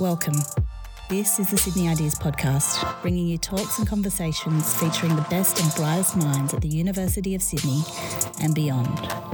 Welcome. This is the Sydney Ideas Podcast, bringing you talks and conversations featuring the best and brightest minds at the University of Sydney and beyond.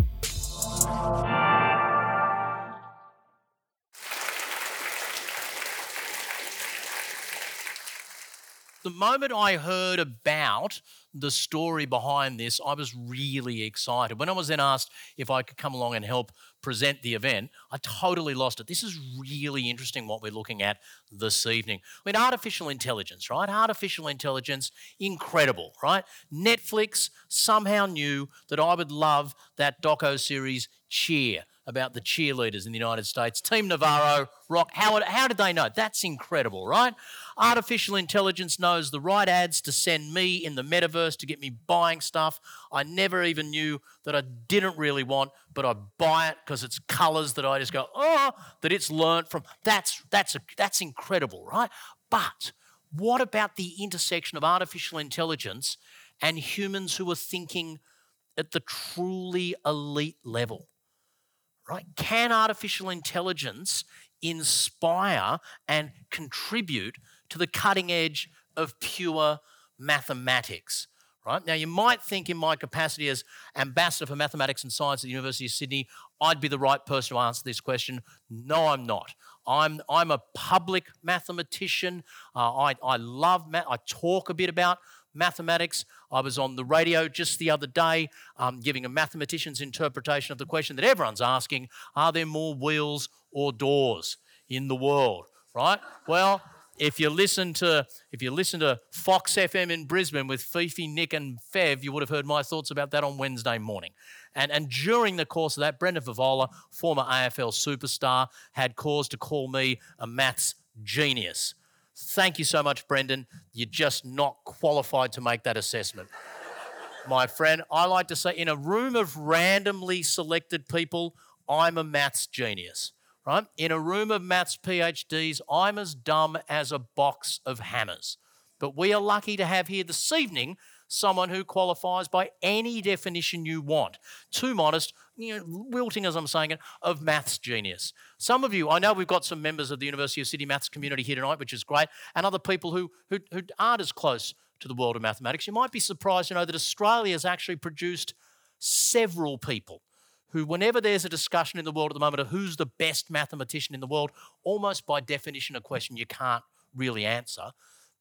The moment I heard about the story behind this, I was really excited. When I was then asked if I could come along and help present the event, I totally lost it. This is really interesting what we're looking at this evening. I mean, artificial intelligence, right? Artificial intelligence, incredible, right? Netflix somehow knew that I would love that doco series Cheer about the cheerleaders in the United States. Team Navarro, Rock, how, how did they know? That's incredible, right? Artificial intelligence knows the right ads to send me in the metaverse to get me buying stuff I never even knew that I didn't really want, but I buy it because it's colors that I just go, oh, that it's learnt from. That's, that's, a, that's incredible, right? But what about the intersection of artificial intelligence and humans who are thinking at the truly elite level? Right? Can artificial intelligence inspire and contribute to the cutting edge of pure mathematics? Right? Now, you might think, in my capacity as Ambassador for Mathematics and Science at the University of Sydney, I'd be the right person to answer this question. No, I'm not. I'm, I'm a public mathematician. Uh, I, I love math. I talk a bit about mathematics. I was on the radio just the other day um, giving a mathematician's interpretation of the question that everyone's asking Are there more wheels or doors in the world? Right? Well, if you listen to if you listen to Fox FM in Brisbane with Fifi, Nick, and Fev, you would have heard my thoughts about that on Wednesday morning. And, and during the course of that, Brendan Fevola, former AFL superstar, had cause to call me a maths genius. Thank you so much, Brendan. You're just not qualified to make that assessment. My friend, I like to say in a room of randomly selected people, I'm a maths genius, right? In a room of maths PhDs, I'm as dumb as a box of hammers. But we are lucky to have here this evening someone who qualifies by any definition you want. Too modest, you know, wilting as I'm saying it, of maths genius. Some of you, I know we've got some members of the University of Sydney maths community here tonight, which is great, and other people who, who, who aren't as close to the world of mathematics. You might be surprised to know that Australia has actually produced several people who, whenever there's a discussion in the world at the moment of who's the best mathematician in the world, almost by definition, a question you can't really answer,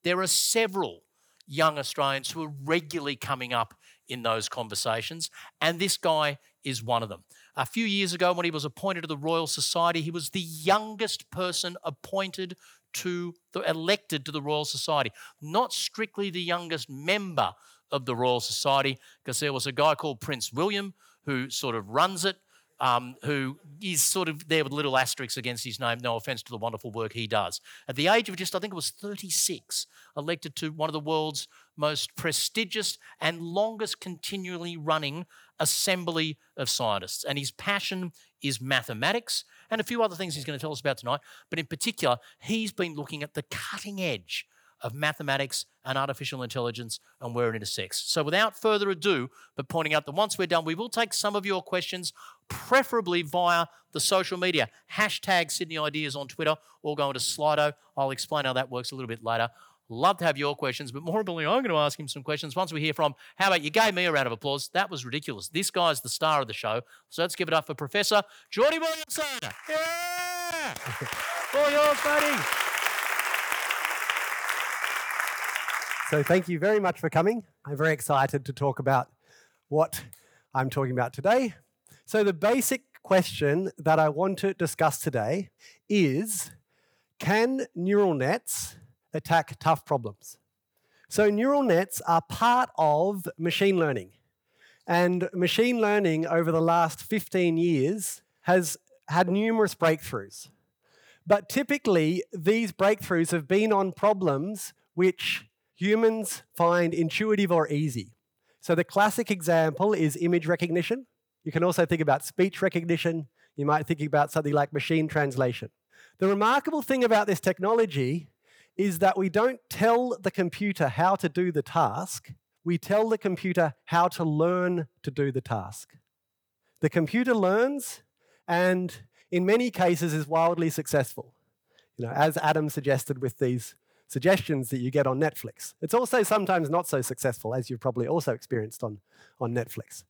there are several young Australians who are regularly coming up in those conversations, and this guy is one of them. A few years ago, when he was appointed to the Royal Society, he was the youngest person appointed to the elected to the Royal Society, not strictly the youngest member of the Royal Society, because there was a guy called Prince William who sort of runs it, um, who is sort of there with little asterisks against his name, no offense to the wonderful work he does. At the age of just, I think it was 36, elected to one of the world's most prestigious and longest continually running assembly of scientists. And his passion is mathematics and a few other things he's going to tell us about tonight. But in particular, he's been looking at the cutting edge of mathematics and artificial intelligence and where it intersects. So, without further ado, but pointing out that once we're done, we will take some of your questions, preferably via the social media. Hashtag Sydney Ideas on Twitter or go into Slido. I'll explain how that works a little bit later. Love to have your questions, but more importantly, I'm going to ask him some questions once we hear from. How about you gave me a round of applause? That was ridiculous. This guy's the star of the show. So let's give it up for Professor Geordie Williamson. Yeah! All yours, buddy. So, thank you very much for coming. I'm very excited to talk about what I'm talking about today. So, the basic question that I want to discuss today is Can neural nets attack tough problems? So, neural nets are part of machine learning. And machine learning over the last 15 years has had numerous breakthroughs. But typically, these breakthroughs have been on problems which humans find intuitive or easy. So the classic example is image recognition. You can also think about speech recognition. You might think about something like machine translation. The remarkable thing about this technology is that we don't tell the computer how to do the task, we tell the computer how to learn to do the task. The computer learns and, in many cases, is wildly successful. You know, as Adam suggested with these suggestions that you get on Netflix. It's also sometimes not so successful, as you've probably also experienced on, on Netflix.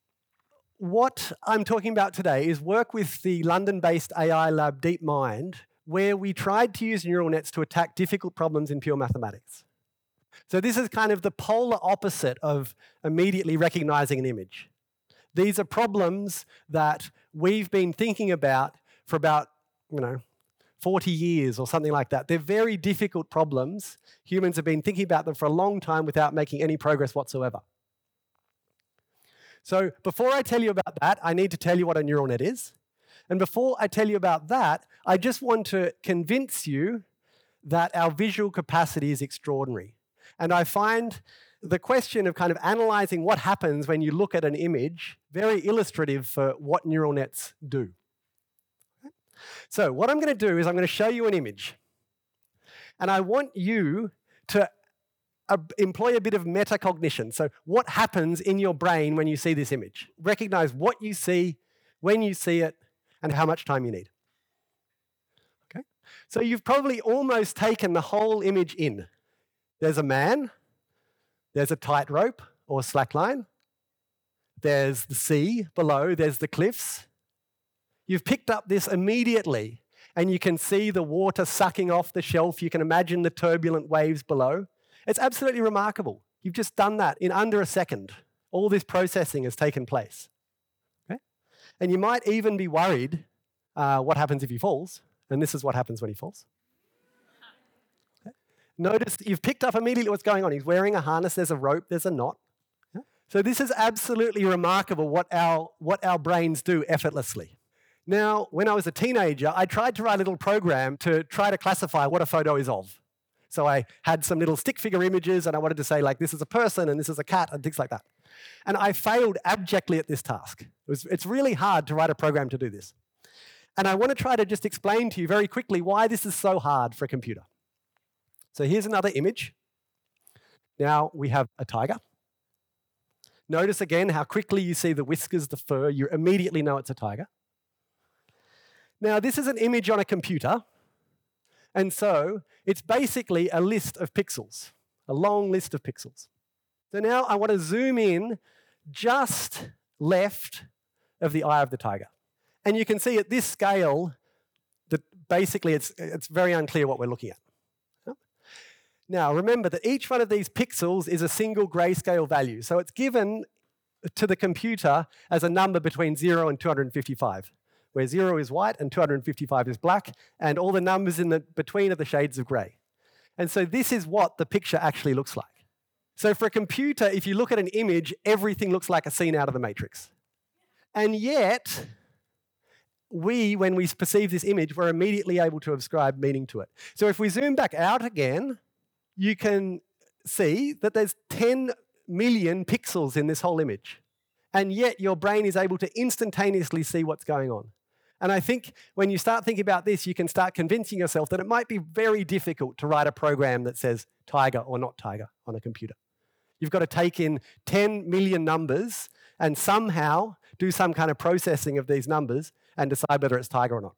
What I'm talking about today is work with the London based AI lab DeepMind, where we tried to use neural nets to attack difficult problems in pure mathematics. So, this is kind of the polar opposite of immediately recognizing an image. These are problems that we've been thinking about for about, you know, 40 years or something like that. They're very difficult problems. Humans have been thinking about them for a long time without making any progress whatsoever. So, before I tell you about that, I need to tell you what a neural net is. And before I tell you about that, I just want to convince you that our visual capacity is extraordinary. And I find the question of kind of analyzing what happens when you look at an image very illustrative for what neural nets do. So, what I'm going to do is I'm going to show you an image. And I want you to employ a bit of metacognition. So, what happens in your brain when you see this image? Recognize what you see, when you see it, and how much time you need. Okay? So, you've probably almost taken the whole image in. There's a man, there's a tightrope or slackline, there's the sea below, there's the cliffs, You've picked up this immediately, and you can see the water sucking off the shelf. You can imagine the turbulent waves below. It's absolutely remarkable. You've just done that in under a second. All this processing has taken place. Okay? And you might even be worried uh, what happens if he falls. And this is what happens when he falls. Okay? Notice you've picked up immediately what's going on. He's wearing a harness, there's a rope, there's a knot. So, this is absolutely remarkable what our, what our brains do effortlessly. Now, when I was a teenager, I tried to write a little program to try to classify what a photo is of. So I had some little stick figure images and I wanted to say, like, this is a person and this is a cat and things like that. And I failed abjectly at this task. It was, it's really hard to write a program to do this. And I want to try to just explain to you very quickly why this is so hard for a computer. So here's another image. Now we have a tiger. Notice again how quickly you see the whiskers, the fur, you immediately know it's a tiger. Now, this is an image on a computer, and so it's basically a list of pixels, a long list of pixels. So now I want to zoom in just left of the eye of the tiger. And you can see at this scale that basically it's, it's very unclear what we're looking at. Now, remember that each one of these pixels is a single grayscale value. So it's given to the computer as a number between 0 and 255 where 0 is white and 255 is black, and all the numbers in the between are the shades of grey. And so this is what the picture actually looks like. So for a computer, if you look at an image, everything looks like a scene out of the Matrix. And yet, we, when we perceive this image, we're immediately able to ascribe meaning to it. So if we zoom back out again, you can see that there's 10 million pixels in this whole image. And yet your brain is able to instantaneously see what's going on. And I think when you start thinking about this, you can start convincing yourself that it might be very difficult to write a program that says tiger or not tiger on a computer. You've got to take in 10 million numbers and somehow do some kind of processing of these numbers and decide whether it's tiger or not.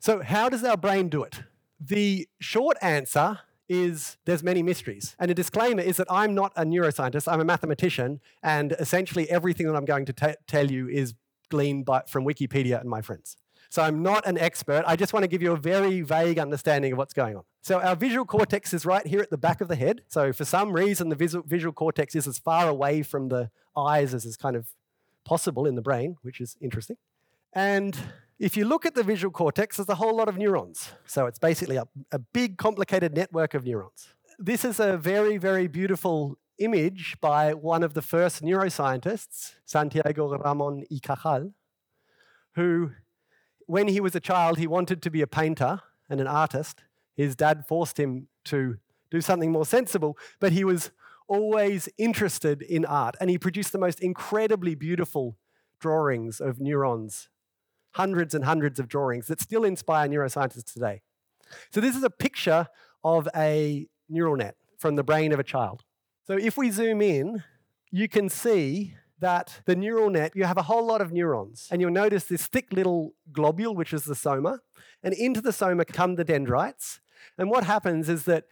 So, how does our brain do it? The short answer is there's many mysteries. And a disclaimer is that I'm not a neuroscientist, I'm a mathematician, and essentially everything that I'm going to t- tell you is gleaned by, from Wikipedia and my friends. So I'm not an expert. I just want to give you a very vague understanding of what's going on. So our visual cortex is right here at the back of the head. So for some reason, the visual, visual cortex is as far away from the eyes as is kind of possible in the brain, which is interesting. And if you look at the visual cortex, there's a whole lot of neurons. So it's basically a, a big, complicated network of neurons. This is a very, very beautiful image by one of the first neuroscientists, Santiago Ramon y Cajal, who when he was a child, he wanted to be a painter and an artist. His dad forced him to do something more sensible, but he was always interested in art. And he produced the most incredibly beautiful drawings of neurons, hundreds and hundreds of drawings that still inspire neuroscientists today. So, this is a picture of a neural net from the brain of a child. So, if we zoom in, you can see that the neural net, you have a whole lot of neurons, and you'll notice this thick little globule, which is the soma, and into the soma come the dendrites, And what happens is that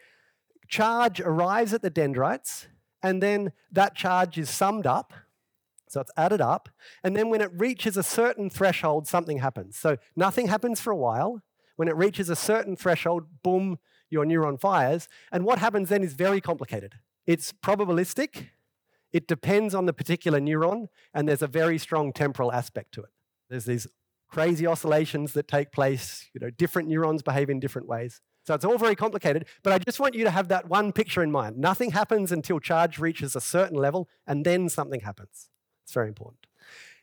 charge arrives at the dendrites, and then that charge is summed up. So it's added up. And then when it reaches a certain threshold, something happens. So nothing happens for a while. When it reaches a certain threshold, boom, your neuron fires. And what happens then is very complicated. It's probabilistic, it depends on the particular neuron, and there's a very strong temporal aspect to it. There's these crazy oscillations that take place, you know, different neurons behave in different ways. So it's all very complicated, but I just want you to have that one picture in mind. Nothing happens until charge reaches a certain level, and then something happens. It's very important.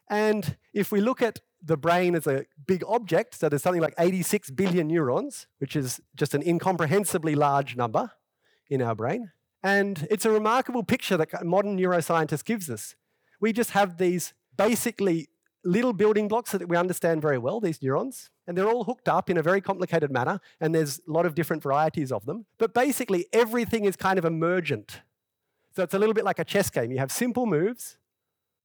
And if we look at the brain as a big object, so there's something like 86 billion neurons, which is just an incomprehensibly large number in our brain. And it's a remarkable picture that modern neuroscientists gives us. We just have these basically little building blocks that we understand very well, these neurons, and they're all hooked up in a very complicated manner, and there's a lot of different varieties of them. But basically, everything is kind of emergent. So it's a little bit like a chess game. You have simple moves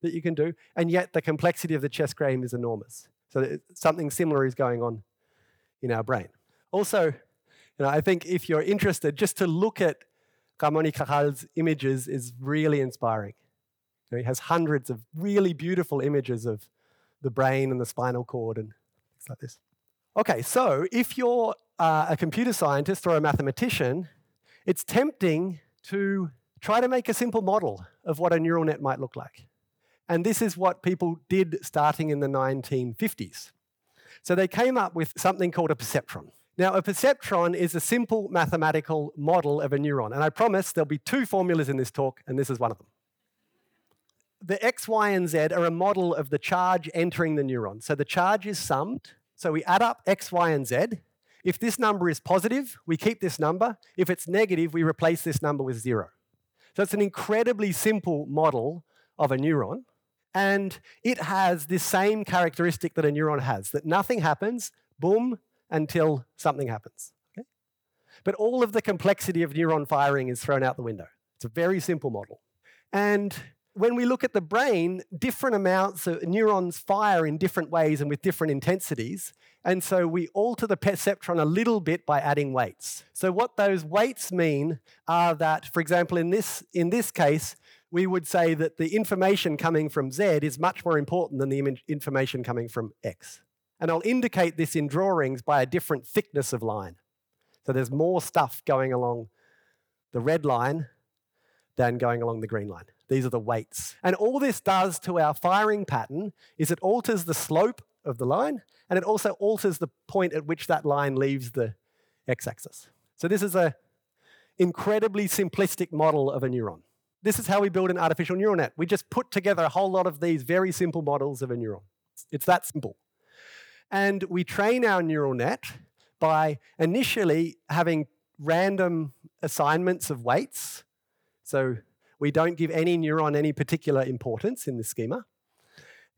that you can do, and yet the complexity of the chess game is enormous. So something similar is going on in our brain. Also, you know, I think if you're interested, just to look at Ramon y Cajal's images is really inspiring. You know, he has hundreds of really beautiful images of the brain and the spinal cord and things like this. Okay, so if you're uh, a computer scientist or a mathematician, it's tempting to try to make a simple model of what a neural net might look like. And this is what people did starting in the 1950s. So they came up with something called a perceptron. Now, a perceptron is a simple mathematical model of a neuron. And I promise there'll be two formulas in this talk, and this is one of them the x, y, and z are a model of the charge entering the neuron. So the charge is summed. So we add up x, y, and z. If this number is positive, we keep this number. If it's negative, we replace this number with zero. So it's an incredibly simple model of a neuron. And it has this same characteristic that a neuron has that nothing happens, boom, until something happens. Okay? But all of the complexity of neuron firing is thrown out the window. It's a very simple model. And when we look at the brain, different amounts of neurons fire in different ways and with different intensities. And so we alter the perceptron a little bit by adding weights. So what those weights mean are that, for example, in this, in this case, we would say that the information coming from Z is much more important than the information coming from X. And I'll indicate this in drawings by a different thickness of line. So there's more stuff going along the red line than going along the green line. These are the weights. And all this does to our firing pattern is it alters the slope of the line and it also alters the point at which that line leaves the x-axis. So this is a incredibly simplistic model of a neuron. This is how we build an artificial neural net. We just put together a whole lot of these very simple models of a neuron. It's that simple. And we train our neural net by initially having random assignments of weights. So we don't give any neuron any particular importance in the schema.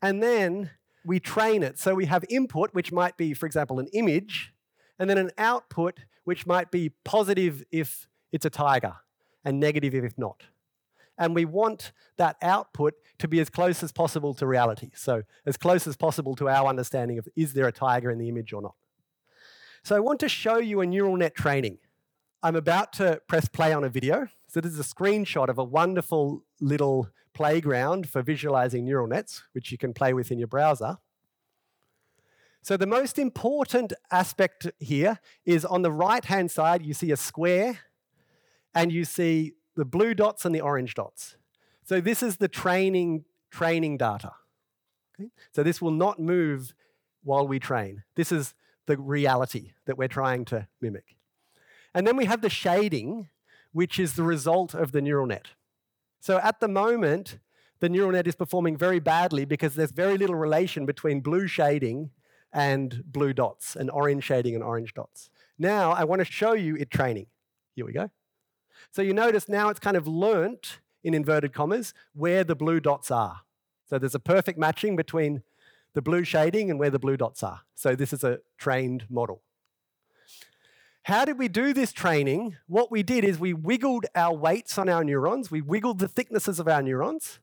And then we train it. So we have input, which might be, for example, an image, and then an output, which might be positive if it's a tiger and negative if not. And we want that output to be as close as possible to reality. So, as close as possible to our understanding of is there a tiger in the image or not. So, I want to show you a neural net training. I'm about to press play on a video. So this is a screenshot of a wonderful little playground for visualizing neural nets, which you can play with in your browser. So the most important aspect here is on the right-hand side, you see a square, and you see the blue dots and the orange dots. So this is the training, training data. Okay? So this will not move while we train. This is the reality that we're trying to mimic. And then we have the shading, which is the result of the neural net. So at the moment, the neural net is performing very badly because there's very little relation between blue shading and blue dots and orange shading and orange dots. Now I want to show you it training. Here we go. So you notice now it's kind of learnt, in inverted commas, where the blue dots are. So there's a perfect matching between the blue shading and where the blue dots are. So this is a trained model. How did we do this training? What we did is we wiggled our weights on our neurons, we wiggled the thicknesses of our neurons,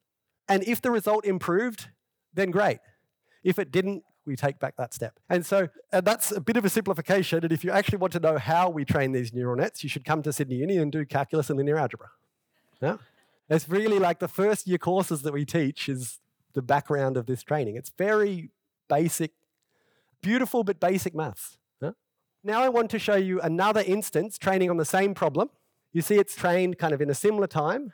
and if the result improved, then great. If it didn't, we take back that step. And so and that's a bit of a simplification. And if you actually want to know how we train these neural nets, you should come to Sydney Uni and do calculus and linear algebra. Yeah? It's really like the first year courses that we teach is the background of this training. It's very basic, beautiful but basic maths. Now I want to show you another instance training on the same problem. You see it's trained kind of in a similar time.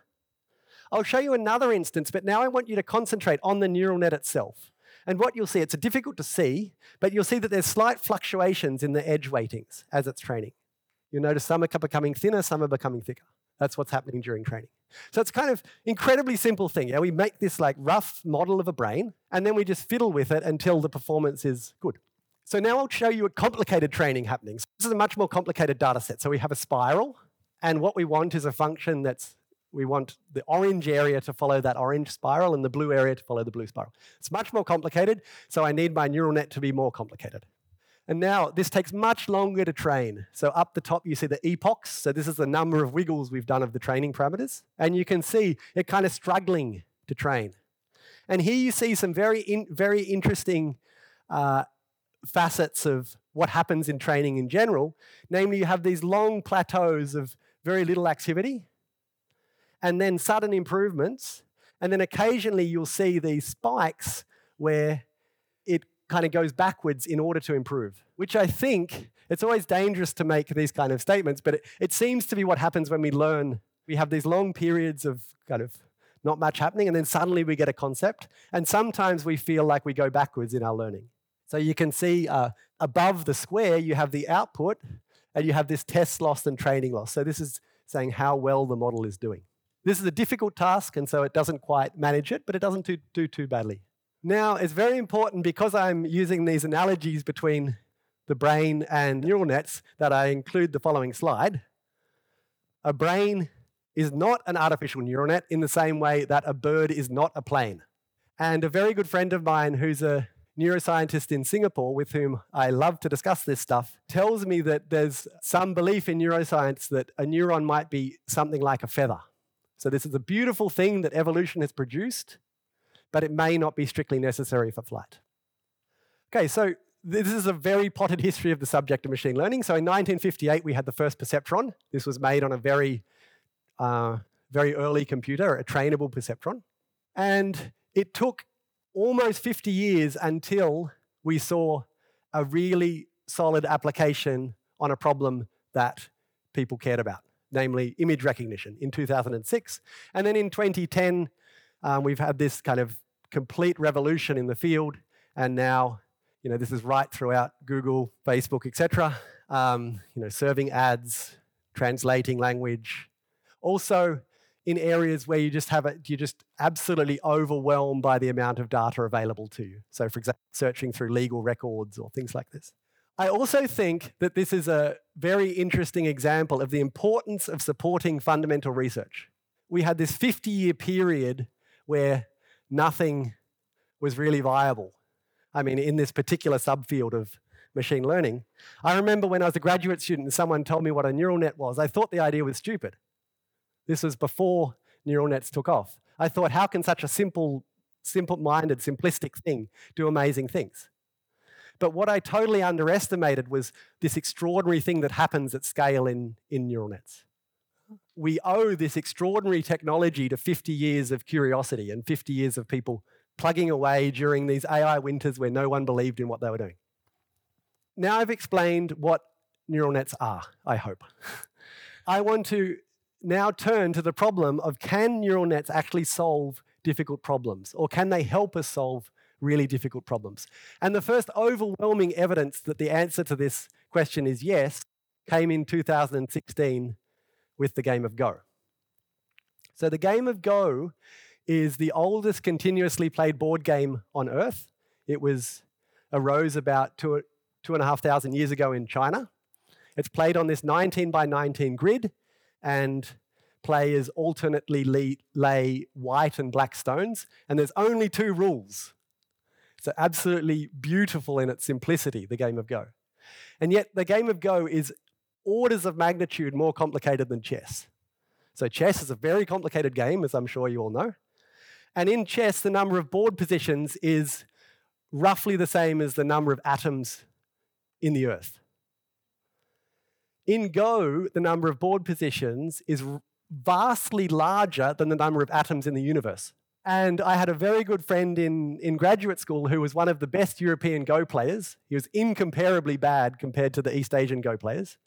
I'll show you another instance, but now I want you to concentrate on the neural net itself. And what you'll see, it's difficult to see, but you'll see that there's slight fluctuations in the edge weightings as it's training. You'll notice some are becoming thinner, some are becoming thicker. That's what's happening during training. So it's kind of incredibly simple thing. Yeah, we make this like rough model of a brain, and then we just fiddle with it until the performance is good. So now I'll show you a complicated training happening. So this is a much more complicated data set. So we have a spiral, and what we want is a function that's we want the orange area to follow that orange spiral and the blue area to follow the blue spiral. It's much more complicated, so I need my neural net to be more complicated. And now this takes much longer to train. So up the top, you see the epochs. So this is the number of wiggles we've done of the training parameters. And you can see it kind of struggling to train. And here you see some very, in, very interesting uh, facets of what happens in training in general. Namely, you have these long plateaus of very little activity, and then sudden improvements. And then occasionally you'll see these spikes where it kind of goes backwards in order to improve, which I think it's always dangerous to make these kind of statements, but it, it seems to be what happens when we learn. We have these long periods of kind of not much happening, and then suddenly we get a concept. And sometimes we feel like we go backwards in our learning. So you can see uh, above the square, you have the output, and you have this test loss and training loss. So this is saying how well the model is doing. This is a difficult task, and so it doesn't quite manage it, but it doesn't do, do too badly. Now, it's very important because I'm using these analogies between the brain and neural nets that I include the following slide. A brain is not an artificial neural net in the same way that a bird is not a plane. And a very good friend of mine who's a neuroscientist in Singapore with whom I love to discuss this stuff tells me that there's some belief in neuroscience that a neuron might be something like a feather. So, this is a beautiful thing that evolution has produced, but it may not be strictly necessary for flight. Okay, so this is a very potted history of the subject of machine learning. So in 1958, we had the first perceptron. This was made on a very, uh, very early computer, a trainable perceptron. And it took almost 50 years until we saw a really solid application on a problem that people cared about, namely image recognition in 2006. And then in 2010, um, we've had this kind of complete revolution in the field, and now you know this is right throughout Google, Facebook, etc. Um, you know, serving ads, translating language, also in areas where you just have it, you're just absolutely overwhelmed by the amount of data available to you. So, for example, searching through legal records or things like this. I also think that this is a very interesting example of the importance of supporting fundamental research. We had this 50 year period where nothing was really viable. I mean, in this particular subfield of machine learning. I remember when I was a graduate student and someone told me what a neural net was, I thought the idea was stupid. This was before neural nets took off. I thought, how can such a simple, simple-minded, simplistic thing do amazing things? But what I totally underestimated was this extraordinary thing that happens at scale in, in neural nets we owe this extraordinary technology to 50 years of curiosity and 50 years of people plugging away during these AI winters where no one believed in what they were doing. Now I've explained what neural nets are, I hope. I want to now turn to the problem of can neural nets actually solve difficult problems or can they help us solve really difficult problems? And the first overwhelming evidence that the answer to this question is yes came in 2016 with the game of Go. So, the game of Go is the oldest continuously played board game on Earth. It was arose about two, two and a half thousand years ago in China. It's played on this 19 by 19 grid, and players alternately lay, lay white and black stones, and there's only two rules. It's absolutely beautiful in its simplicity, the game of Go. And yet, the game of Go is orders of magnitude more complicated than chess. So, chess is a very complicated game, as I'm sure you all know. And in chess, the number of board positions is roughly the same as the number of atoms in the Earth. In Go, the number of board positions is vastly larger than the number of atoms in the universe. And I had a very good friend in, in graduate school who was one of the best European Go players. He was incomparably bad compared to the East Asian Go players,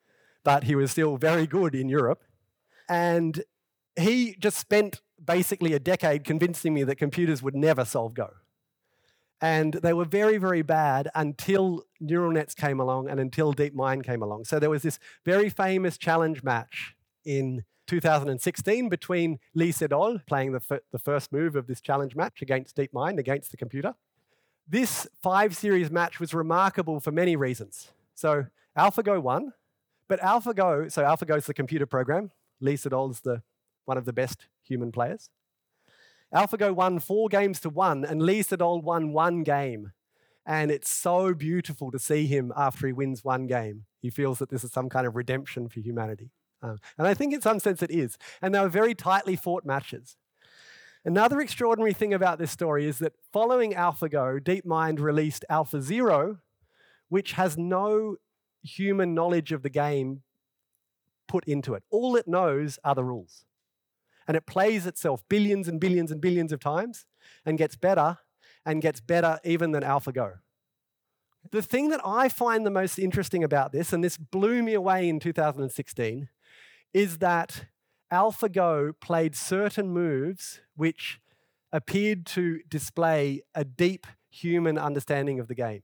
but he was still very good in Europe. And he just spent basically a decade convincing me that computers would never solve Go. And they were very, very bad until neural nets came along and until DeepMind came along. So there was this very famous challenge match in 2016 between Lee Sedol playing the, the first move of this challenge match against DeepMind, against the computer. This five series match was remarkable for many reasons. So AlphaGo won, but AlphaGo, so AlphaGo is the computer program. Lee Sedol is the, one of the best human players. AlphaGo won four games to one, and Lee Sedol won one game. And it's so beautiful to see him after he wins one game. He feels that this is some kind of redemption for humanity. Um, and I think in some sense it is. And they were very tightly fought matches. Another extraordinary thing about this story is that following AlphaGo, DeepMind released AlphaZero, which has no human knowledge of the game put into it. All it knows are the rules and it plays itself billions and billions and billions of times and gets better and gets better even than AlphaGo. The thing that I find the most interesting about this, and this blew me away in 2016, is that AlphaGo played certain moves which appeared to display a deep human understanding of the game.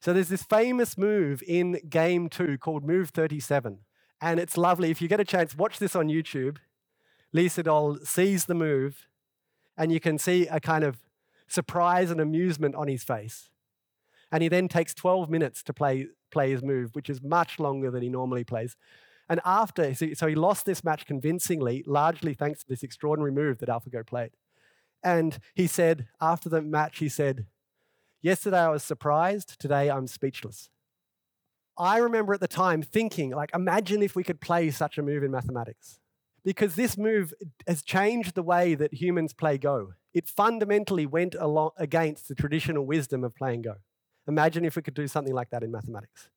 So there's this famous move in game two called Move 37. And it's lovely. If you get a chance, watch this on YouTube. Lee Sedol sees the move, and you can see a kind of surprise and amusement on his face. And he then takes 12 minutes to play, play his move, which is much longer than he normally plays. And after, so he lost this match convincingly, largely thanks to this extraordinary move that AlphaGo played. And he said, after the match, he said, Yesterday I was surprised, today I'm speechless. I remember at the time thinking, like, imagine if we could play such a move in mathematics because this move has changed the way that humans play Go. It fundamentally went along against the traditional wisdom of playing Go. Imagine if we could do something like that in mathematics.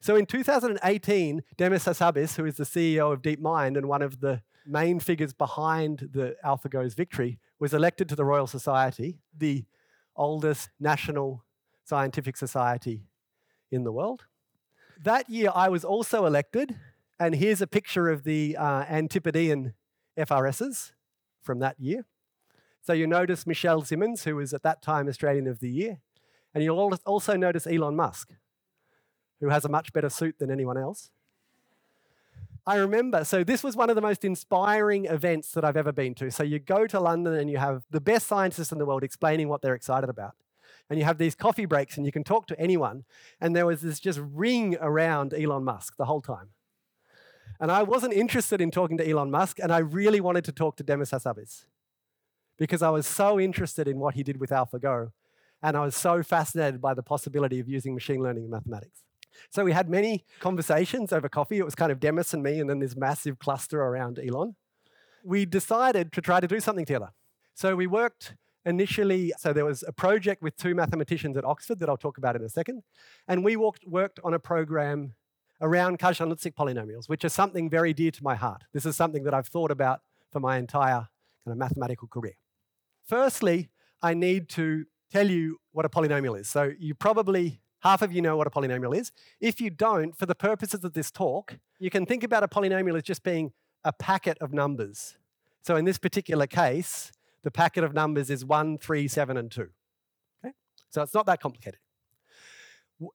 So in 2018, Demis Hassabis, who is the CEO of DeepMind and one of the main figures behind the AlphaGo's victory, was elected to the Royal Society, the oldest national scientific society in the world. That year, I was also elected and here's a picture of the uh, Antipodean FRSs from that year. So you notice Michelle Simmons, who was at that time Australian of the Year. And you'll also notice Elon Musk, who has a much better suit than anyone else. I remember, so this was one of the most inspiring events that I've ever been to. So you go to London and you have the best scientists in the world explaining what they're excited about. And you have these coffee breaks and you can talk to anyone. And there was this just ring around Elon Musk the whole time. And I wasn't interested in talking to Elon Musk, and I really wanted to talk to Demis Hassabis because I was so interested in what he did with AlphaGo, and I was so fascinated by the possibility of using machine learning in mathematics. So we had many conversations over coffee. It was kind of Demis and me, and then this massive cluster around Elon. We decided to try to do something together. So we worked initially, so there was a project with two mathematicians at Oxford that I'll talk about in a second, and we walked, worked on a program around Kazhdan-Lusztig polynomials, which is something very dear to my heart. This is something that I've thought about for my entire kind of mathematical career. Firstly, I need to tell you what a polynomial is. So you probably, half of you know what a polynomial is. If you don't, for the purposes of this talk, you can think about a polynomial as just being a packet of numbers. So in this particular case, the packet of numbers is 1, 3, 7, and 2. Okay? So it's not that complicated.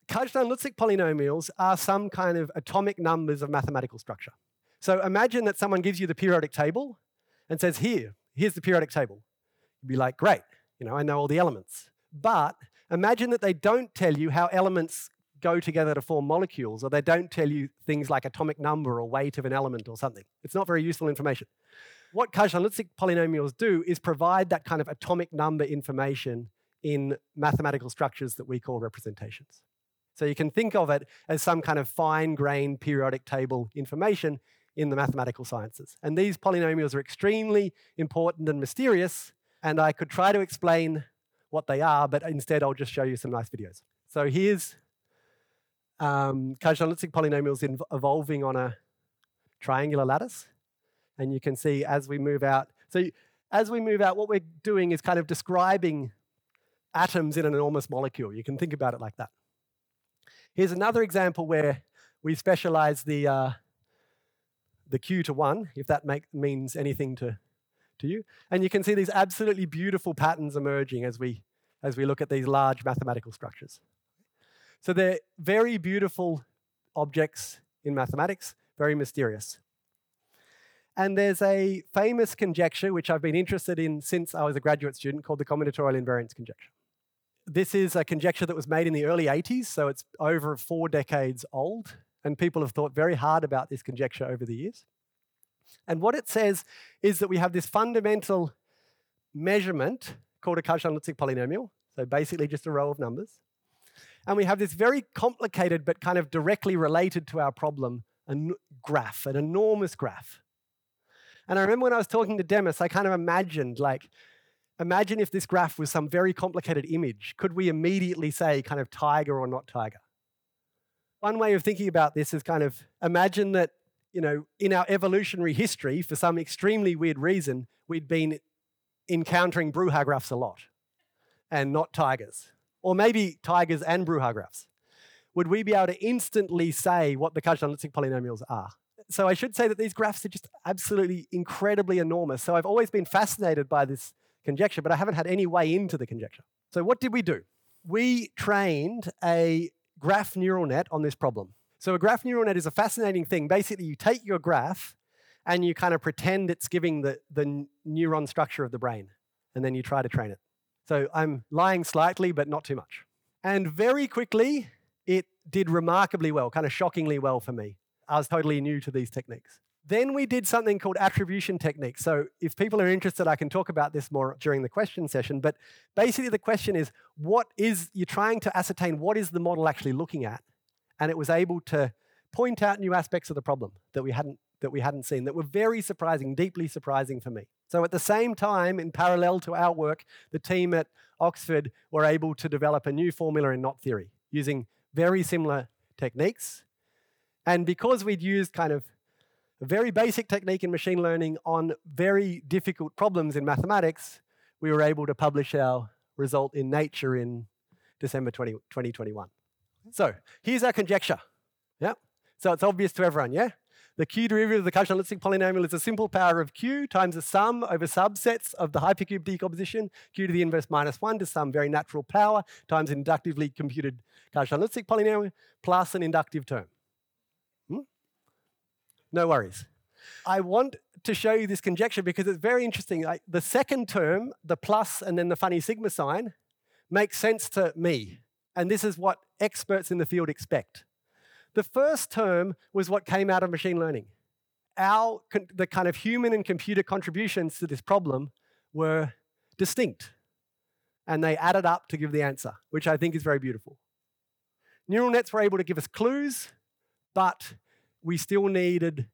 Kazhdan-Lusztig polynomials are some kind of atomic numbers of mathematical structure. So imagine that someone gives you the periodic table and says, here, here's the periodic table. You'd be like, great, you know, I know all the elements. But imagine that they don't tell you how elements go together to form molecules, or they don't tell you things like atomic number or weight of an element or something. It's not very useful information. What Kazhdan-Lusztig polynomials do is provide that kind of atomic number information in mathematical structures that we call representations. So you can think of it as some kind of fine-grained periodic table information in the mathematical sciences. And these polynomials are extremely important and mysterious, and I could try to explain what they are, but instead I'll just show you some nice videos. So here's um, Kazhdan-Lusztig polynomials in, evolving on a triangular lattice. And you can see as we move out, so as we move out, what we're doing is kind of describing atoms in an enormous molecule. You can think about it like that. Here's another example where we specialize the, uh, the q to 1, if that make, means anything to, to you. And you can see these absolutely beautiful patterns emerging as we, as we look at these large mathematical structures. So they're very beautiful objects in mathematics, very mysterious. And there's a famous conjecture which I've been interested in since I was a graduate student called the combinatorial invariance conjecture. This is a conjecture that was made in the early 80s, so it's over four decades old, and people have thought very hard about this conjecture over the years. And what it says is that we have this fundamental measurement called a Kazhdan-Lusztig polynomial, so basically just a row of numbers. And we have this very complicated but kind of directly related to our problem a graph, an enormous graph. And I remember when I was talking to Demis, I kind of imagined like, imagine if this graph was some very complicated image. Could we immediately say kind of tiger or not tiger? One way of thinking about this is kind of imagine that, you know, in our evolutionary history, for some extremely weird reason, we'd been encountering Bruhat graphs a lot and not tigers. Or maybe tigers and Bruhat graphs. Would we be able to instantly say what the Kazhdan-Lusztig polynomials are? So I should say that these graphs are just absolutely incredibly enormous. So I've always been fascinated by this conjecture, but I haven't had any way into the conjecture. So what did we do? We trained a graph neural net on this problem. So a graph neural net is a fascinating thing. Basically, you take your graph and you kind of pretend it's giving the, the neuron structure of the brain, and then you try to train it. So I'm lying slightly, but not too much. And very quickly, it did remarkably well, kind of shockingly well for me. I was totally new to these techniques. Then we did something called attribution techniques. So if people are interested, I can talk about this more during the question session. But basically, the question is what is, you're trying to ascertain what is the model actually looking at? And it was able to point out new aspects of the problem that we hadn't, that we hadn't seen that were very surprising, deeply surprising for me. So at the same time, in parallel to our work, the team at Oxford were able to develop a new formula in knot theory using very similar techniques and because we'd used kind of a very basic technique in machine learning on very difficult problems in mathematics, we were able to publish our result in Nature in December 20, 2021. So here's our conjecture. Yeah. So it's obvious to everyone, yeah? The Q derivative of the Kazhdan-Lusztig polynomial is a simple power of Q times the sum over subsets of the hypercube decomposition, Q to the inverse minus 1 to some very natural power times inductively computed Kazhdan-Lusztig polynomial plus an inductive term. Hmm? No worries. I want to show you this conjecture because it's very interesting. Like the second term, the plus and then the funny sigma sign, makes sense to me. And this is what experts in the field expect. The first term was what came out of machine learning. Our, the kind of human and computer contributions to this problem were distinct. And they added up to give the answer, which I think is very beautiful. Neural nets were able to give us clues, but we still needed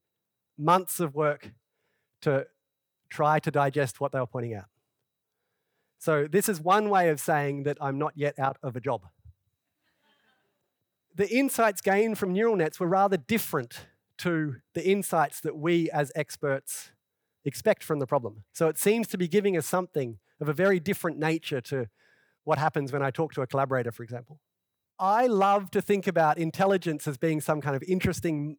months of work to try to digest what they were pointing out. So, this is one way of saying that I'm not yet out of a job. The insights gained from neural nets were rather different to the insights that we as experts expect from the problem. So, it seems to be giving us something of a very different nature to what happens when I talk to a collaborator, for example. I love to think about intelligence as being some kind of interesting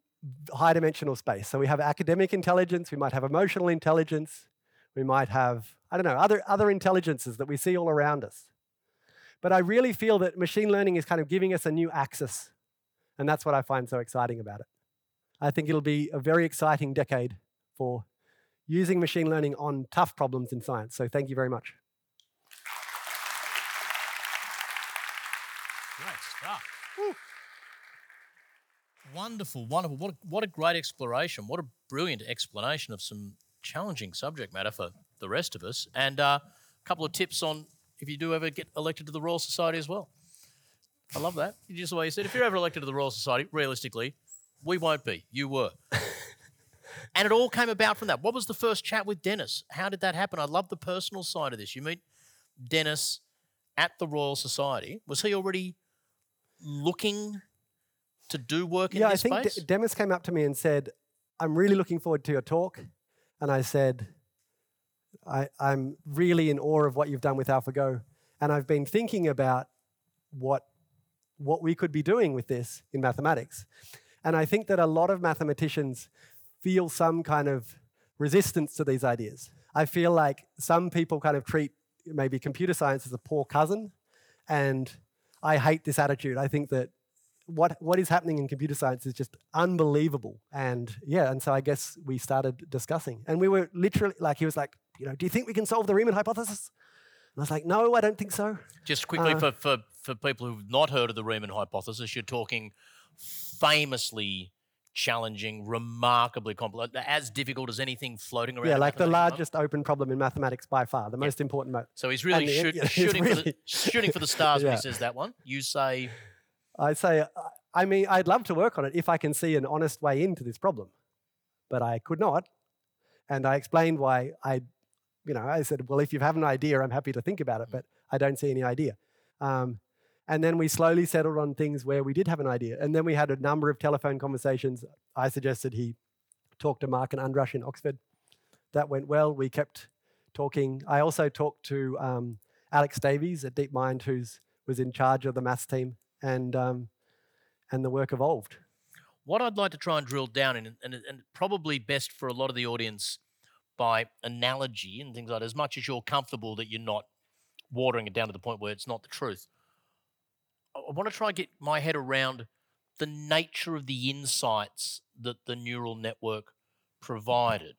high dimensional space. So we have academic intelligence, we might have emotional intelligence, we might have, I don't know, other, other intelligences that we see all around us. But I really feel that machine learning is kind of giving us a new axis. And that's what I find so exciting about it. I think it'll be a very exciting decade for using machine learning on tough problems in science. So thank you very much. Great stuff. Woo. Wonderful, wonderful. What a, what a great exploration. What a brilliant explanation of some challenging subject matter for the rest of us. And uh, a couple of tips on if you do ever get elected to the Royal Society as well. I love that. Just the way you said, if you're ever elected to the Royal Society, realistically, we won't be. You were. and it all came about from that. What was the first chat with Demis? How did that happen? I love the personal side of this. You meet Demis at the Royal Society, was he already looking to do work in yeah, I think space? D- Demis came up to me and said, I'm really looking forward to your talk. And I said, I, I'm really in awe of what you've done with AlphaGo. And I've been thinking about what, what we could be doing with this in mathematics. And I think that a lot of mathematicians feel some kind of resistance to these ideas. I feel like some people kind of treat maybe computer science as a poor cousin. And I hate this attitude. I think that what what is happening in computer science is just unbelievable. And yeah, and so I guess we started discussing, and we were literally like, he was like, you know, do you think we can solve the Riemann hypothesis? And I was like, no, I don't think so. Just quickly Uh, for, for, for people who've not heard of the Riemann hypothesis, you're talking famously challenging, remarkably complex, as difficult as anything floating around. yeah, like the mathematics at moment. largest open problem in mathematics by far, the most important. Mo- So he's really shoot, yeah, he's shooting, For the, shooting for the stars when he says that one. You say, I say, I mean, I'd love to work on it if I can see an honest way into this problem, but I could not. And I explained why I, you know, I said, well, if you have an idea, I'm happy to think about it, but I don't see any idea. Um, and then we slowly settled on things where we did have an idea. And then we had a number of telephone conversations. I suggested he talk to Marc and András in Oxford. That went well. We kept talking. I also talked to um, Alex Davies at DeepMind, who's was in charge of the maths team, and um, and the work evolved. what I'd like to try and drill down in, and, and probably best for a lot of the audience by analogy and things like that, as much as you're comfortable that you're not watering it down to the point where it's not the truth. I, want to try and get my head around the nature of the insights that the neural network provided.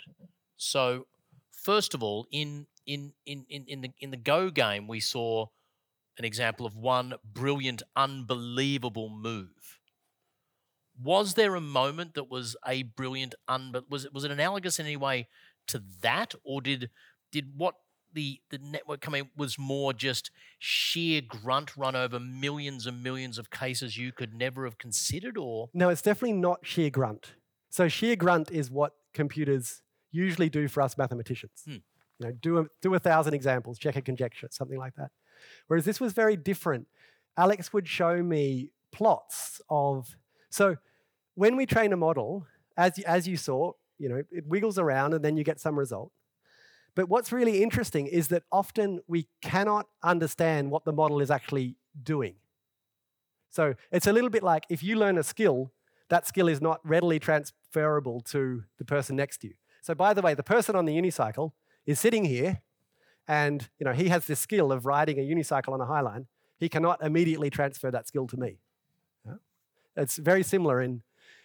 So, first of all, in in in in, in the in the Go game, we saw an example of one brilliant, unbelievable move. Was there a moment that was a brilliant, unbe- was it was it analogous in any way to that, or did did what the the network coming was more just sheer grunt run over millions and millions of cases you could never have considered, or No, it's definitely not sheer grunt. So sheer grunt is what computers usually do for us mathematicians. Hmm. You know, do a, do a thousand examples, check a conjecture, something like that. Whereas this was very different. Alex would show me plots of so when we train a model, as you, as you saw, you know, it wiggles around and then you get some result. But what's really interesting is that often we cannot understand what the model is actually doing. So it's a little bit like if you learn a skill, that skill is not readily transferable to the person next to you. So by the way, the person on the unicycle is sitting here and you know he has this skill of riding a unicycle on a high line. He cannot immediately transfer that skill to me. It's very similar in,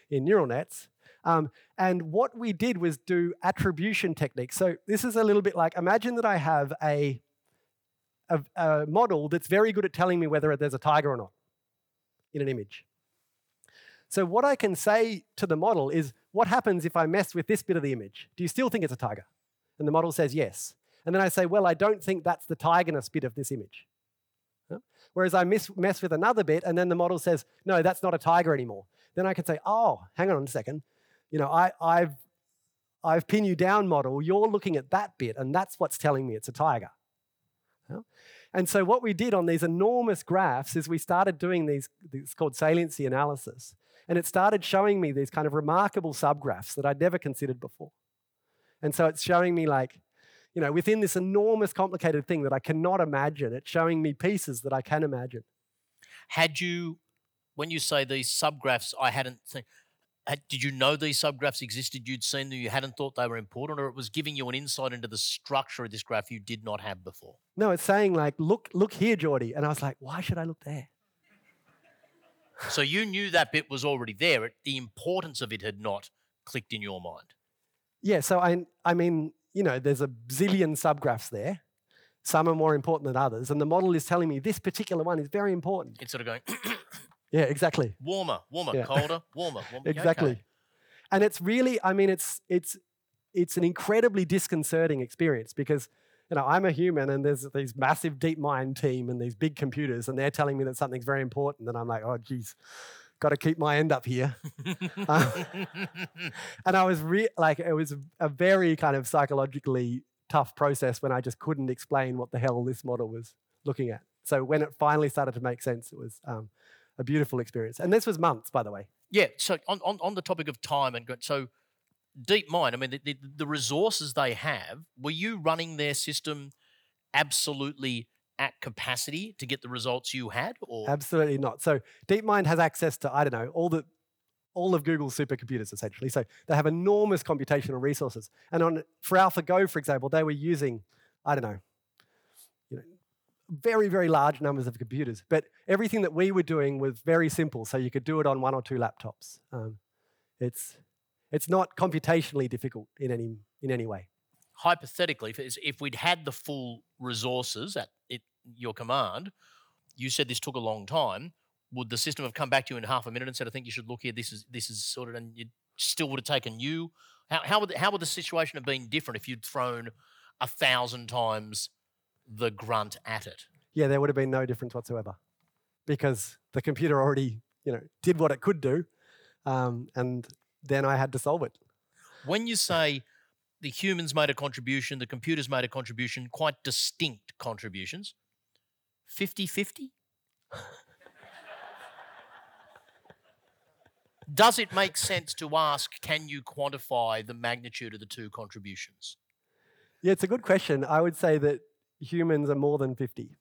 in neural nets. Um, and what we did was do attribution techniques. So this is a little bit like imagine that I have a, a, a model that's very good at telling me whether there's a tiger or not in an image. So what I can say to the model is, what happens if I mess with this bit of the image? Do you still think it's a tiger? And the model says yes. And then I say, well, I don't think that's the tigerness bit of this image. Whereas I miss, mess with another bit, and then the model says, no, that's not a tiger anymore. Then I can say, oh, hang on a second. You know, I, I've, I've pinned you down, model. You're looking at that bit, and that's what's telling me it's a tiger. Huh? And so what we did on these enormous graphs is we started doing these, it's called saliency analysis. And it started showing me these kind of remarkable subgraphs that I'd never considered before. And so it's showing me like, you know, within this enormous complicated thing that I cannot imagine, it's showing me pieces that I can imagine. had you, when you say these subgraphs, I hadn't seen. Had, did you know these subgraphs existed? You'd seen them, you hadn't thought they were important, or it was giving you an insight into the structure of this graph you did not have before? No, it's saying like, look, look here, Geordie. And I was like, why should I look there? So you knew that bit was already there. It, the importance of it had not clicked in your mind. Yeah, so I, I mean, you know, there's a zillion subgraphs there. Some are more important than others. And the model is telling me this particular one is very important. It's sort of going Yeah, exactly. warmer, warmer, Yeah. colder, warmer, warmer. Exactly. okay. And it's really, I mean, it's it's it's an incredibly disconcerting experience because you know I'm a human and there's these massive DeepMind team and these big computers and they're telling me that something's very important and I'm like, oh geez, got to keep my end up here. Uh, and I was re- like, it was a very kind of psychologically tough process when I just couldn't explain what the hell this model was looking at. So when it finally started to make sense, it was um, a beautiful experience. And this was months, by the way. Yeah. So on, on, on the topic of time and so DeepMind, I mean, the, the, the resources they have, were you running their system absolutely at capacity to get the results you had? Or Absolutely not. So DeepMind has access to, I don't know, all the all of Google's supercomputers essentially. So they have enormous computational resources. And on for AlphaGo, for example, they were using, I don't know, know, very, very large numbers of computers. But everything that we were doing was very simple. So you could do it on one or two laptops. Um, it's it's not computationally difficult in any in any way. Hypothetically, if, we'd had the full resources at it, your command, you said this took a long time would the system have come back to you in half a minute and said, "I think you should look here. This is this is sorted," and you still would have taken you? How, how would how would the situation have been different if you'd thrown a thousand times the grunt at it? Yeah, there would have been no difference whatsoever, because the computer already you know did what it could do, um, and then I had to solve it. When you say the humans made a contribution, the computers made a contribution, quite distinct contributions, 50 50? Does it make sense to ask, can you quantify the magnitude of the two contributions? Yeah, it's a good question. I would say that humans are more than 50.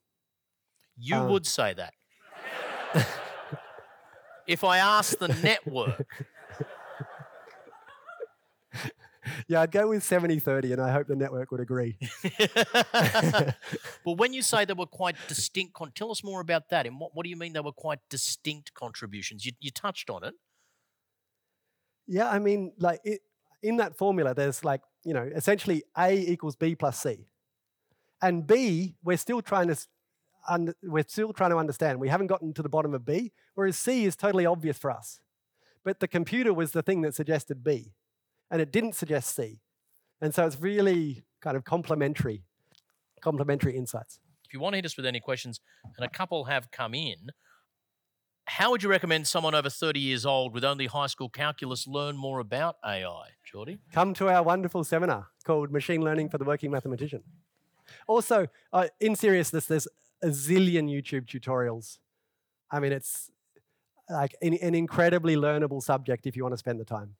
You um, would say that. if I ask the network. yeah, I'd go with 70 30, and I hope the network would agree. well, when you say they were quite distinct, con- tell us more about that. And what, what do you mean they were quite distinct contributions? You, you touched on it. Yeah, I mean, like it, in that formula, there's like, you know, essentially A equals B plus C. And B, we're still trying to we're still trying to understand. We haven't gotten to the bottom of B, whereas C is totally obvious for us. But the computer was the thing that suggested B, and it didn't suggest C. And so it's really kind of complementary, complementary insights. If you want to hit us with any questions, and a couple have come in, how would you recommend someone over 30 years old with only high school calculus learn more about AI, Geordie? Come to our wonderful seminar called Machine Learning for the Working Mathematician. Also, uh, in seriousness, there's a zillion YouTube tutorials. I mean, it's like an, an incredibly learnable subject if you want to spend the time.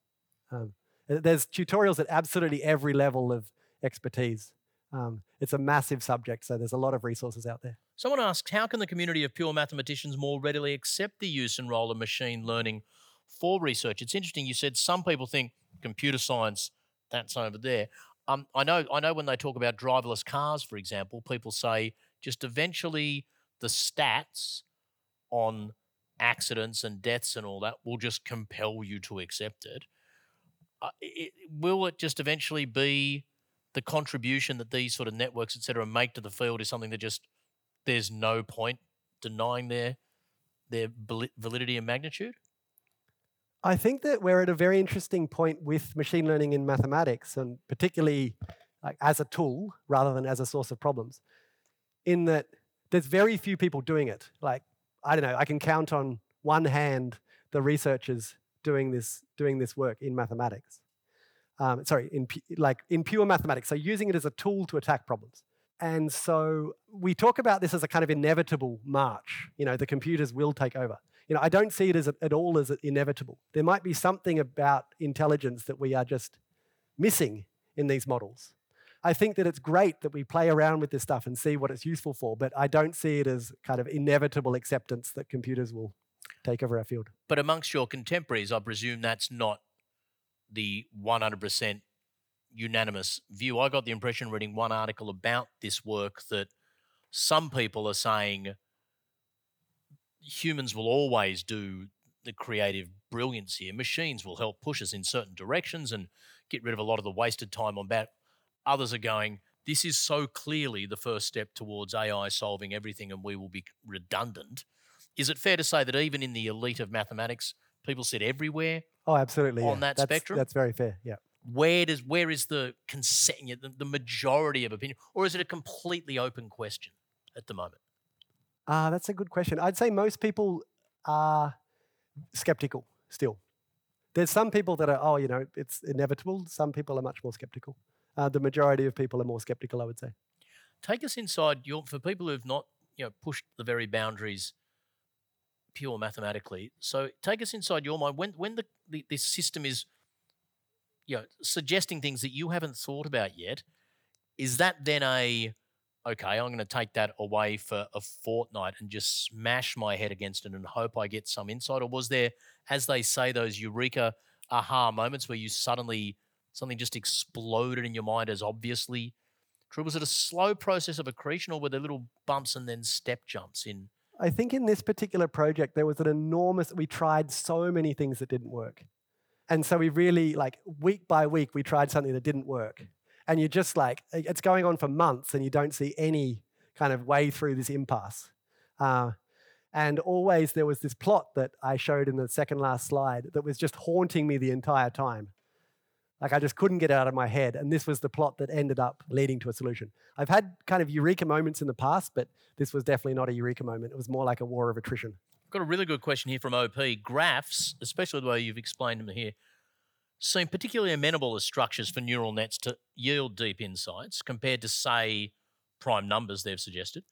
Um, there's tutorials at absolutely every level of expertise. Um, it's a massive subject, so there's a lot of resources out there. Someone asks, how can the community of pure mathematicians more readily accept the use and role of machine learning for research? It's interesting. You said some people think computer science, that's over there. Um, I know. I know when they talk about driverless cars, for example, people say just eventually the stats on accidents and deaths and all that will just compel you to accept it. Uh, it will it just eventually be the contribution that these sort of networks, et cetera, make to the field is something that just there's no point denying their their validity and magnitude? I think that we're at a very interesting point with machine learning in mathematics, and particularly like as a tool rather than as a source of problems, in that there's very few people doing it. Like I don't know, I can count on one hand the researchers doing this doing this work in mathematics. Um, sorry, in like in pure mathematics. So using it as a tool to attack problems. And so we talk about this as a kind of inevitable march. You know, the computers will take over. You know, I don't see it as at all as inevitable. There might be something about intelligence that we are just missing in these models. I think that it's great that we play around with this stuff and see what it's useful for, but I don't see it as kind of inevitable acceptance that computers will take over our field. But amongst your contemporaries, I presume that's not the 100% unanimous view. I got the impression reading one article about this work that some people are saying humans will always do the creative brilliance here. Machines will help push us in certain directions and get rid of a lot of the wasted time on that. Others are going, this is so clearly the first step towards AI solving everything and we will be redundant. Is it fair to say that even in the elite of mathematics, people sit everywhere? Oh, absolutely. On yeah. that that's, spectrum? That's very fair, yeah where does where is the consent the, the majority of opinion or is it a completely open question at the moment uh, that's a good question. I'd say most people are skeptical still. There's some people that are oh you know it's inevitable. Some people are much more skeptical. Uh, the majority of people are more skeptical i would say. Take us inside your for people who've not you know pushed the very boundaries pure mathematically. So take us inside your mind. When when the, the this system is you know suggesting things that you haven't thought about yet. Is that then a okay? I'm going to take that away for a fortnight and just smash my head against it and hope I get some insight. Or was there, as they say, those eureka aha moments where you suddenly something just exploded in your mind as obviously true? Was it a slow process of accretion, or were there little bumps and then step jumps in? I think in this particular project, there was an enormous, we tried so many things that didn't work. And so we really, like, week by week, we tried something that didn't work. And you're just like, it's going on for months and you don't see any kind of way through this impasse. Uh, and always there was this plot that I showed in the second last slide that was just haunting me the entire time. Like I just couldn't get out of my head. And this was the plot that ended up leading to a solution. I've had kind of eureka moments in the past, but this was definitely not a eureka moment. It was more like a war of attrition. I've Got a really good question here from OP. Graphs, especially the way you've explained them here, seem particularly amenable as structures for neural nets to yield deep insights compared to, say, prime numbers they've suggested.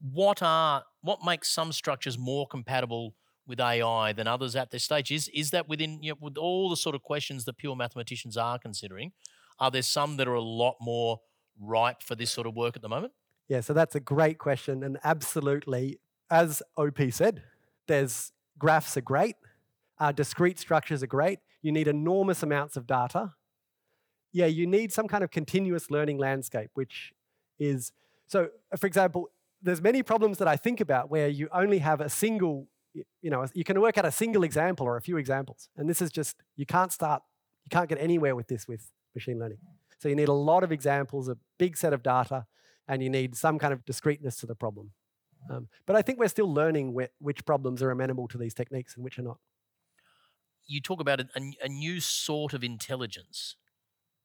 What are what makes some structures more compatible with AI than others at this stage? Is is that within you know, with all the sort of questions that pure mathematicians are considering? Are there some that are a lot more ripe for this sort of work at the moment? Yeah, so that's a great question, and absolutely, as OP said, there's graphs are great, uh, discrete structures are great. You need enormous amounts of data. Yeah, you need some kind of continuous learning landscape, which is so. For example, there's many problems that I think about where you only have a single you know, you can work out a single example or a few examples. And this is just, you can't start, you can't get anywhere with this with machine learning. So you need a lot of examples, a big set of data, and you need some kind of discreteness to the problem. Um, but I think we're still learning wh- which problems are amenable to these techniques and which are not. You talk about a, a, new sort of intelligence.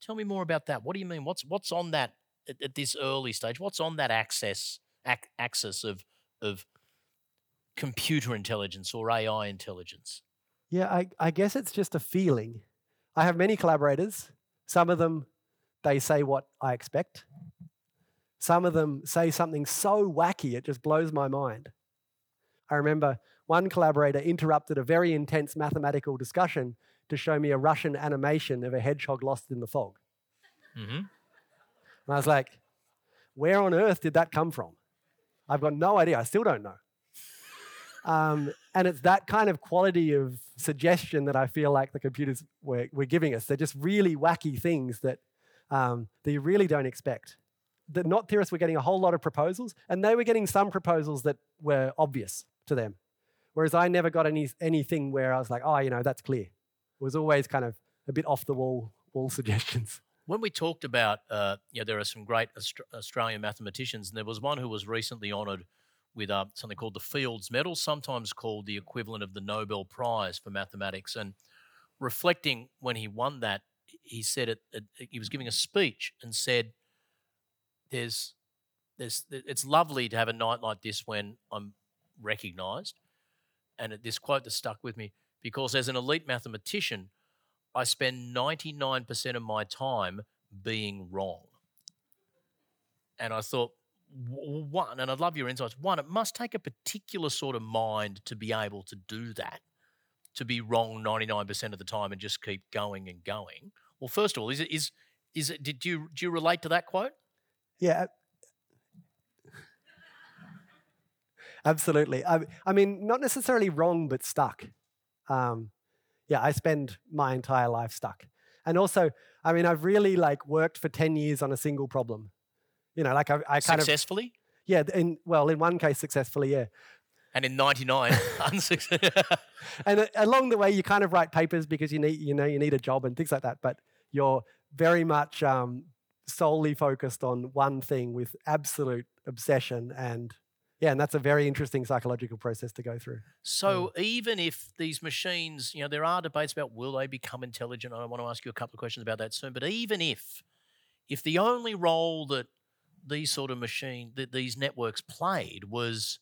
Tell me more about that. What do you mean? What's what's on that at, at this early stage? What's on that access ac- axis of of computer intelligence or AI intelligence? Yeah, I, I guess it's just a feeling. I have many collaborators. Some of them, they say what I expect. Some of them say something so wacky, it just blows my mind. I remember one collaborator interrupted a very intense mathematical discussion to show me a Russian animation of a hedgehog lost in the fog. Mm-hmm. And I was like, where on earth did that come from? I've got no idea. I still don't know. Um, and it's that kind of quality of suggestion that I feel like the computers were, were giving us. They're just really wacky things that, um, that you really don't expect. The knot theorists were getting a whole lot of proposals, and they were getting some proposals that were obvious to them. Whereas I never got any, anything where I was like, oh, you know, that's clear. It was always kind of a bit off the wall, wall suggestions. When we talked about, uh, you know, there are some great Australian mathematicians, and there was one who was recently honoured with uh, something called the Fields Medal, sometimes called the equivalent of the Nobel Prize for mathematics. And reflecting when he won that, he said it, it, he was giving a speech and said, "There's, there's, it's lovely to have a night like this when I'm recognised." And this quote that stuck with me because as an elite mathematician, I spend 99% of my time being wrong. And I thought, one, and I'd love your insights. One, it must take a particular sort of mind to be able to do that, to be wrong 99% of the time and just keep going and going. Well, first of all, is it is is it did you do you relate to that quote? Yeah. Absolutely. I, I mean, not necessarily wrong, but stuck. Um, yeah, I spend my entire life stuck. And also, I mean, I've really like worked for 10 years on a single problem you know, like I, I kind successfully? of yeah. In well, in one case, successfully, yeah. And in '99, unsuccessfully. and uh, along the way, you kind of write papers because you need, you know, you need a job and things like that. But you're very much um, solely focused on one thing with absolute obsession and yeah, and that's a very interesting psychological process to go through. So yeah. even if these machines, you know, there are debates about will they become intelligent. I want to ask you a couple of questions about that soon. But even if, if the only role that these sort of machine that these networks played was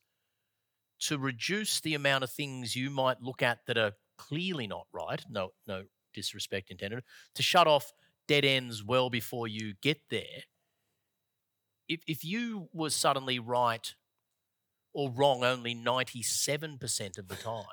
to reduce the amount of things you might look at that are clearly not right. No, no disrespect intended. To shut off dead ends well before you get there. If if you were suddenly right or wrong only 97% of the time.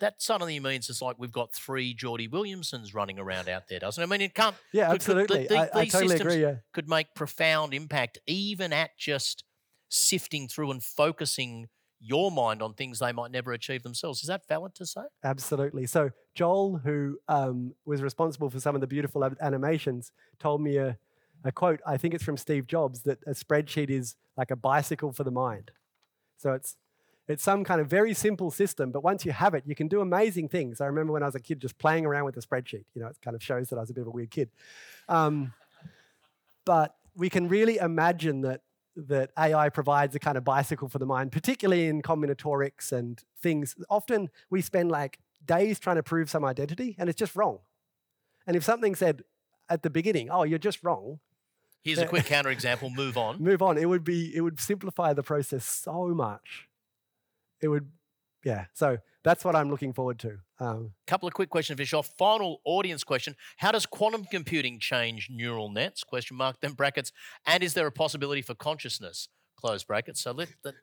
That suddenly means it's like we've got three Geordie Williamsons running around out there, doesn't it? I mean, it can't. Yeah, could- could- absolutely. the- I, I totally systems agree. Yeah. Could make profound impact even at just sifting through and focusing your mind on things they might never achieve themselves. Is that valid to say? Absolutely. So Joel, who um, was responsible for some of the beautiful animations, told me a, a quote. I think it's from Steve Jobs that a spreadsheet is like a bicycle for the mind. So it's it's some kind of very simple system, but once you have it, you can do amazing things. I remember when I was a kid just playing around with a spreadsheet. You know, it kind of shows that I was a bit of a weird kid. Um, but we can really imagine that that AI provides a kind of bicycle for the mind, particularly in combinatorics and things. Often we spend like days trying to prove some identity, and it's just wrong. And if something said at the beginning, "Oh, you're just wrong," Here's a quick counterexample. Move on. move on. It would be it would simplify the process so much. It would, yeah. So that's what I'm looking forward to. Um, couple of quick questions, Vish. Off final audience question: How does quantum computing change neural nets? Question mark. Then brackets. And is there a possibility for consciousness? Close brackets. So let the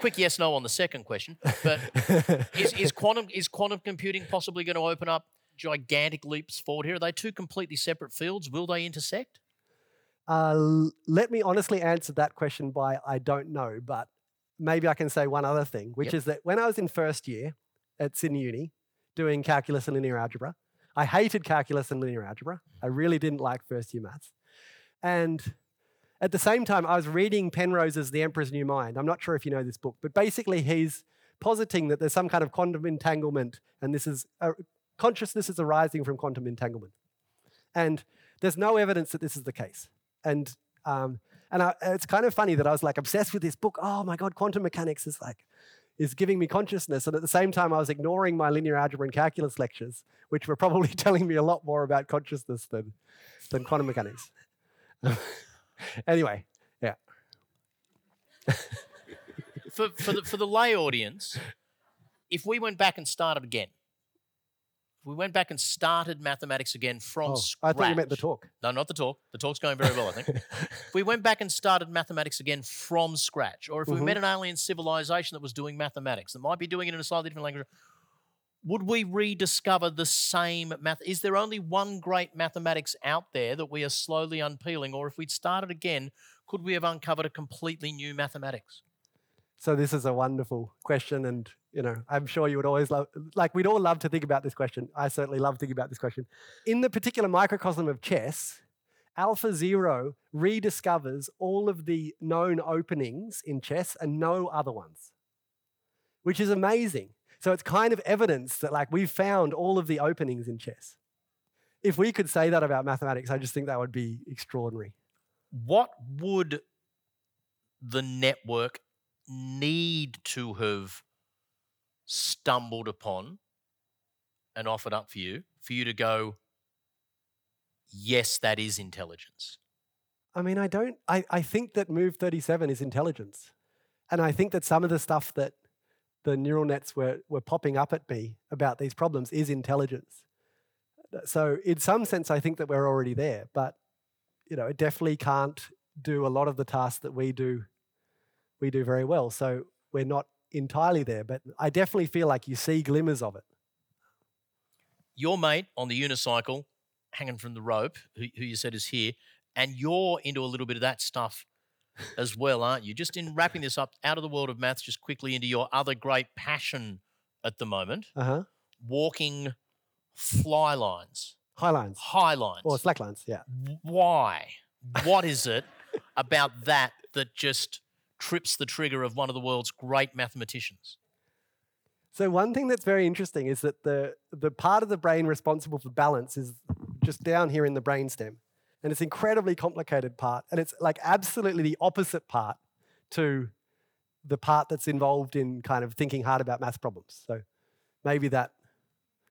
quick yes no on the second question. But is, is quantum is quantum computing possibly going to open up gigantic leaps forward here? Are they two completely separate fields? Will they intersect? Uh, let me honestly answer that question by I don't know, but maybe I can say one other thing, which Yep. is that when I was in first year at Sydney Uni doing calculus and linear algebra, I hated calculus and linear algebra. I really didn't like first year maths. And at the same time, I was reading Penrose's The Emperor's New Mind. I'm not sure if you know this book, but basically he's positing that there's some kind of quantum entanglement, and this is uh, consciousness is arising from quantum entanglement. And there's no evidence that this is the case. And um, and I, it's kind of funny that I was like obsessed with this book. Oh my god, quantum mechanics is like is giving me consciousness, and at the same time, I was ignoring my linear algebra and calculus lectures, which were probably telling me a lot more about consciousness than than quantum mechanics. anyway, yeah. For for the for the lay audience, if we went back and started again, we went back and started mathematics again from Oh, scratch. I thought you meant the talk. No, not the talk. The talk's going very well, I think. if we went back and started mathematics again from scratch, or if we Mhm. met an alien civilization that was doing mathematics, that might be doing it in a slightly different language, would we rediscover the same math? Is there only one great mathematics out there that we are slowly unpeeling, or if we'd started again, could we have uncovered a completely new mathematics? So this is a wonderful question, and you know, I'm sure you would always love, like we'd all love to think about this question. I certainly love thinking about this question. In the particular microcosm of chess, AlphaZero rediscovers all of the known openings in chess and no other ones, which is amazing. So it's kind of evidence that like we've found all of the openings in chess. If we could say that about mathematics, I just think that would be extraordinary. What would the network need to have stumbled upon and offered up for you for you to go, yes, that is intelligence? I mean, I don't, I, I think that Move 37 is intelligence. And I think that some of the stuff that the neural nets were, were popping up at me about these problems is intelligence. So, in some sense, I think that we're already there, but you know, it definitely can't do a lot of the tasks that we do. We do very well. So we're not entirely there, but I definitely feel like you see glimmers of it. Your mate on the unicycle, hanging from the rope, who, who you said is here, and you're into a little bit of that stuff as well, aren't you? Just in wrapping this up out of the world of maths, just quickly into your other great passion at the moment Uh huh. walking fly lines, High lines high lines. or slack lines. Yeah. Why? What is it about that that just trips the trigger of one of the world's great mathematicians? So one thing that's very interesting is that the the part of the brain responsible for balance is just down here in the brainstem. And it's an incredibly complicated part. And it's like absolutely the opposite part to the part that's involved in kind of thinking hard about math problems. So maybe that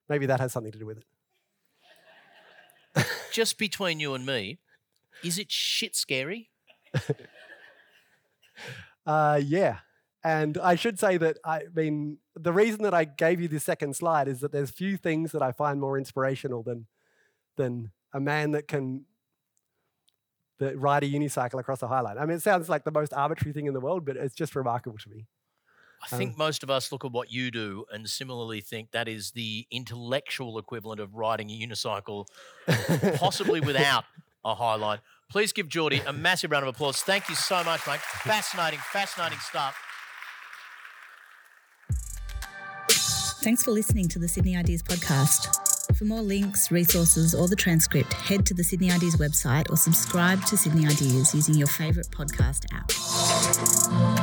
maybe that has something to do with it. Just between you and me, is it shit scary? Uh, yeah. And I should say that I mean the reason that I gave you this second slide is that there's few things that I find more inspirational than than a man that can that ride a unicycle across a highline. I mean, it sounds like the most arbitrary thing in the world, but it's just remarkable to me. I think most of us look at what you do and similarly think that is the intellectual equivalent of riding a unicycle, possibly without a highline. Please give Geordie a massive round of applause. Thank you so much, mate. Fascinating, fascinating stuff. Thanks for listening to the Sydney Ideas podcast. For more links, resources, or the transcript, head to the Sydney Ideas website or subscribe to Sydney Ideas using your favourite podcast app.